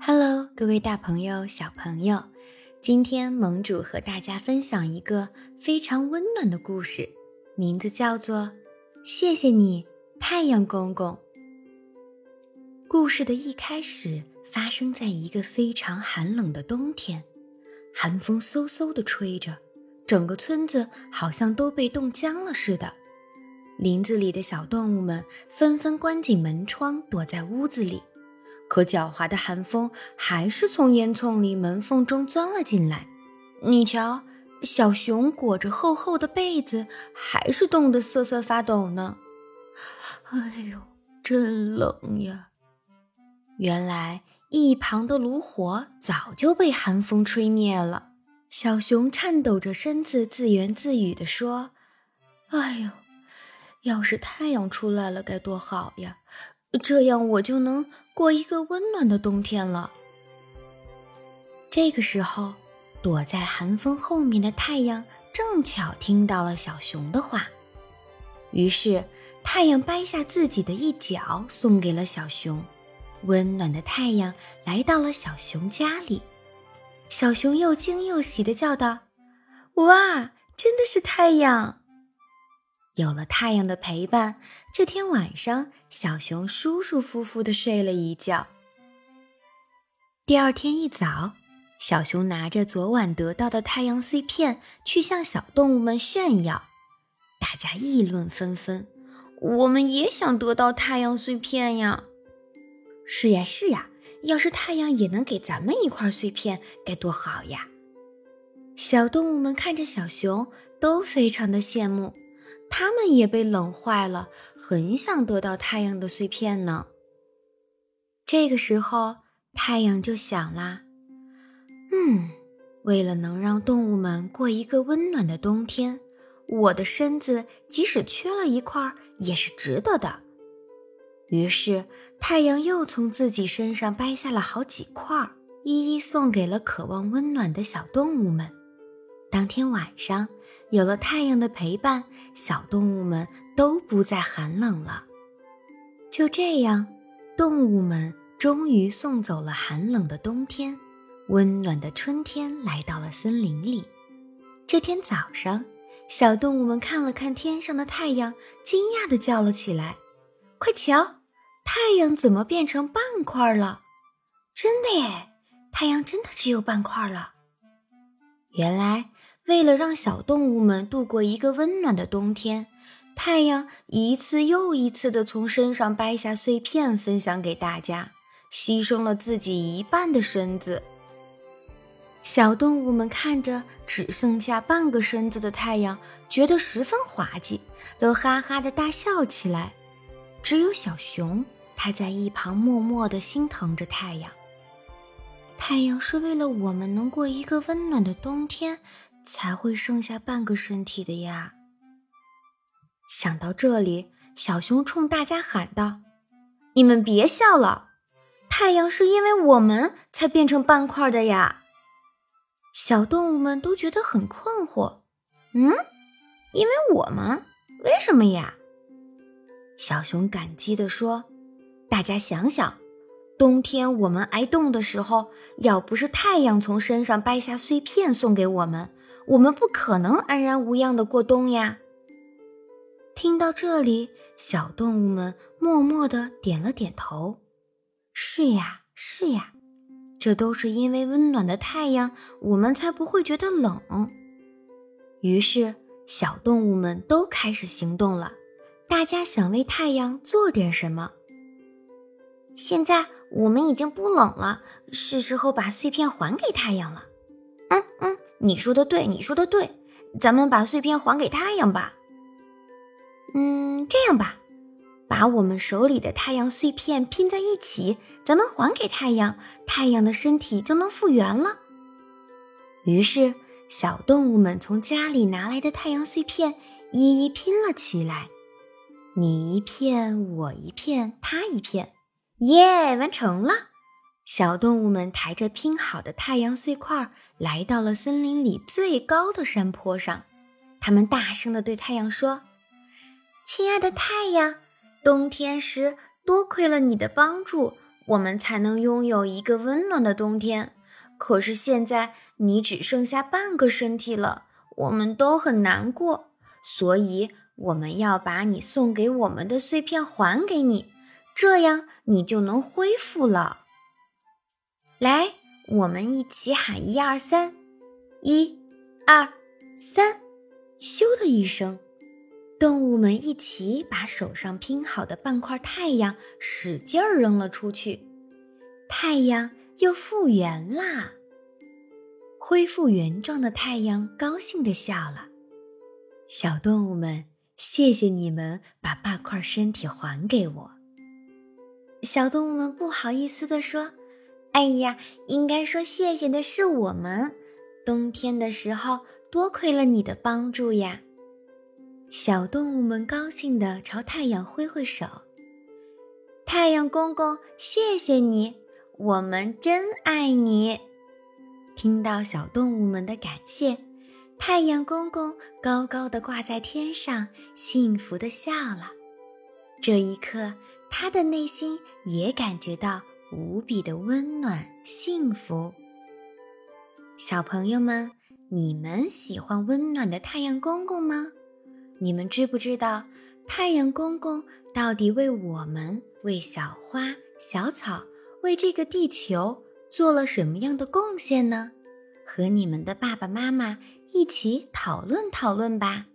Hello，各位大朋友、小朋友，今天盟主和大家分享一个非常温暖的故事，名字叫做《谢谢你，太阳公公》。故事的一开始发生在一个非常寒冷的冬天，寒风嗖嗖地吹着，整个村子好像都被冻僵了似的。林子里的小动物们纷纷关紧门窗，躲在屋子里。可狡猾的寒风还是从烟囱里门缝中钻了进来。你瞧，小熊裹着厚厚的被子，还是冻得瑟瑟发抖呢。哎呦，真冷呀！原来一旁的炉火早就被寒风吹灭了。小熊颤抖着身子，自言自语地说：“哎呦，要是太阳出来了，该多好呀！这样我就能……”过一个温暖的冬天了。这个时候，躲在寒风后面的太阳正巧听到了小熊的话，于是太阳掰下自己的一角送给了小熊。温暖的太阳来到了小熊家里，小熊又惊又喜地叫道：“哇，真的是太阳！”有了太阳的陪伴，这天晚上，小熊舒舒服服地睡了一觉。第二天一早，小熊拿着昨晚得到的太阳碎片去向小动物们炫耀，大家议论纷纷：“我们也想得到太阳碎片呀！”“是呀，是呀，要是太阳也能给咱们一块碎片，该多好呀！”小动物们看着小熊，都非常的羡慕。他们也被冷坏了，很想得到太阳的碎片呢。这个时候，太阳就想啦：“嗯，为了能让动物们过一个温暖的冬天，我的身子即使缺了一块也是值得的。”于是，太阳又从自己身上掰下了好几块，一一送给了渴望温暖的小动物们。当天晚上。有了太阳的陪伴，小动物们都不再寒冷了。就这样，动物们终于送走了寒冷的冬天，温暖的春天来到了森林里。这天早上，小动物们看了看天上的太阳，惊讶地叫了起来：“快瞧，太阳怎么变成半块了？真的耶！太阳真的只有半块了。原来……”为了让小动物们度过一个温暖的冬天，太阳一次又一次地从身上掰下碎片分享给大家，牺牲了自己一半的身子。小动物们看着只剩下半个身子的太阳，觉得十分滑稽，都哈哈地大笑起来。只有小熊，它在一旁默默地心疼着太阳。太阳是为了我们能过一个温暖的冬天。才会剩下半个身体的呀！想到这里，小熊冲大家喊道：“你们别笑了，太阳是因为我们才变成半块的呀！”小动物们都觉得很困惑：“嗯，因为我们？为什么呀？”小熊感激地说：“大家想想，冬天我们挨冻的时候，要不是太阳从身上掰下碎片送给我们。”我们不可能安然无恙的过冬呀！听到这里，小动物们默默的点了点头。是呀，是呀，这都是因为温暖的太阳，我们才不会觉得冷。于是，小动物们都开始行动了。大家想为太阳做点什么。现在我们已经不冷了，是时候把碎片还给太阳了。嗯嗯。你说的对，你说的对，咱们把碎片还给太阳吧。嗯，这样吧，把我们手里的太阳碎片拼在一起，咱们还给太阳，太阳的身体就能复原了。于是，小动物们从家里拿来的太阳碎片一一拼了起来，你一片，我一片，他一片，耶，完成了。小动物们抬着拼好的太阳碎块，来到了森林里最高的山坡上。他们大声地对太阳说：“亲爱的太阳，冬天时多亏了你的帮助，我们才能拥有一个温暖的冬天。可是现在你只剩下半个身体了，我们都很难过，所以我们要把你送给我们的碎片还给你，这样你就能恢复了。来，我们一起喊一二三，一、二、三，咻的一声，动物们一起把手上拼好的半块太阳使劲儿扔了出去，太阳。又复原啦！恢复原状的太阳高兴地笑了。小动物们，谢谢你们把半块身体还给我。小动物们不好意思地说：“哎呀，应该说谢谢的是我们。冬天的时候，多亏了你的帮助呀。”小动物们高兴地朝太阳挥挥手：“太阳公公，谢谢你。”我们真爱你！听到小动物们的感谢，太阳公公高高的挂在天上，幸福的笑了。这一刻，他的内心也感觉到无比的温暖幸福。小朋友们，你们喜欢温暖的太阳公公吗？你们知不知道太阳公公到底为我们、为小花、小草？为这个地球做了什么样的贡献呢？和你们的爸爸妈妈一起讨论讨论吧。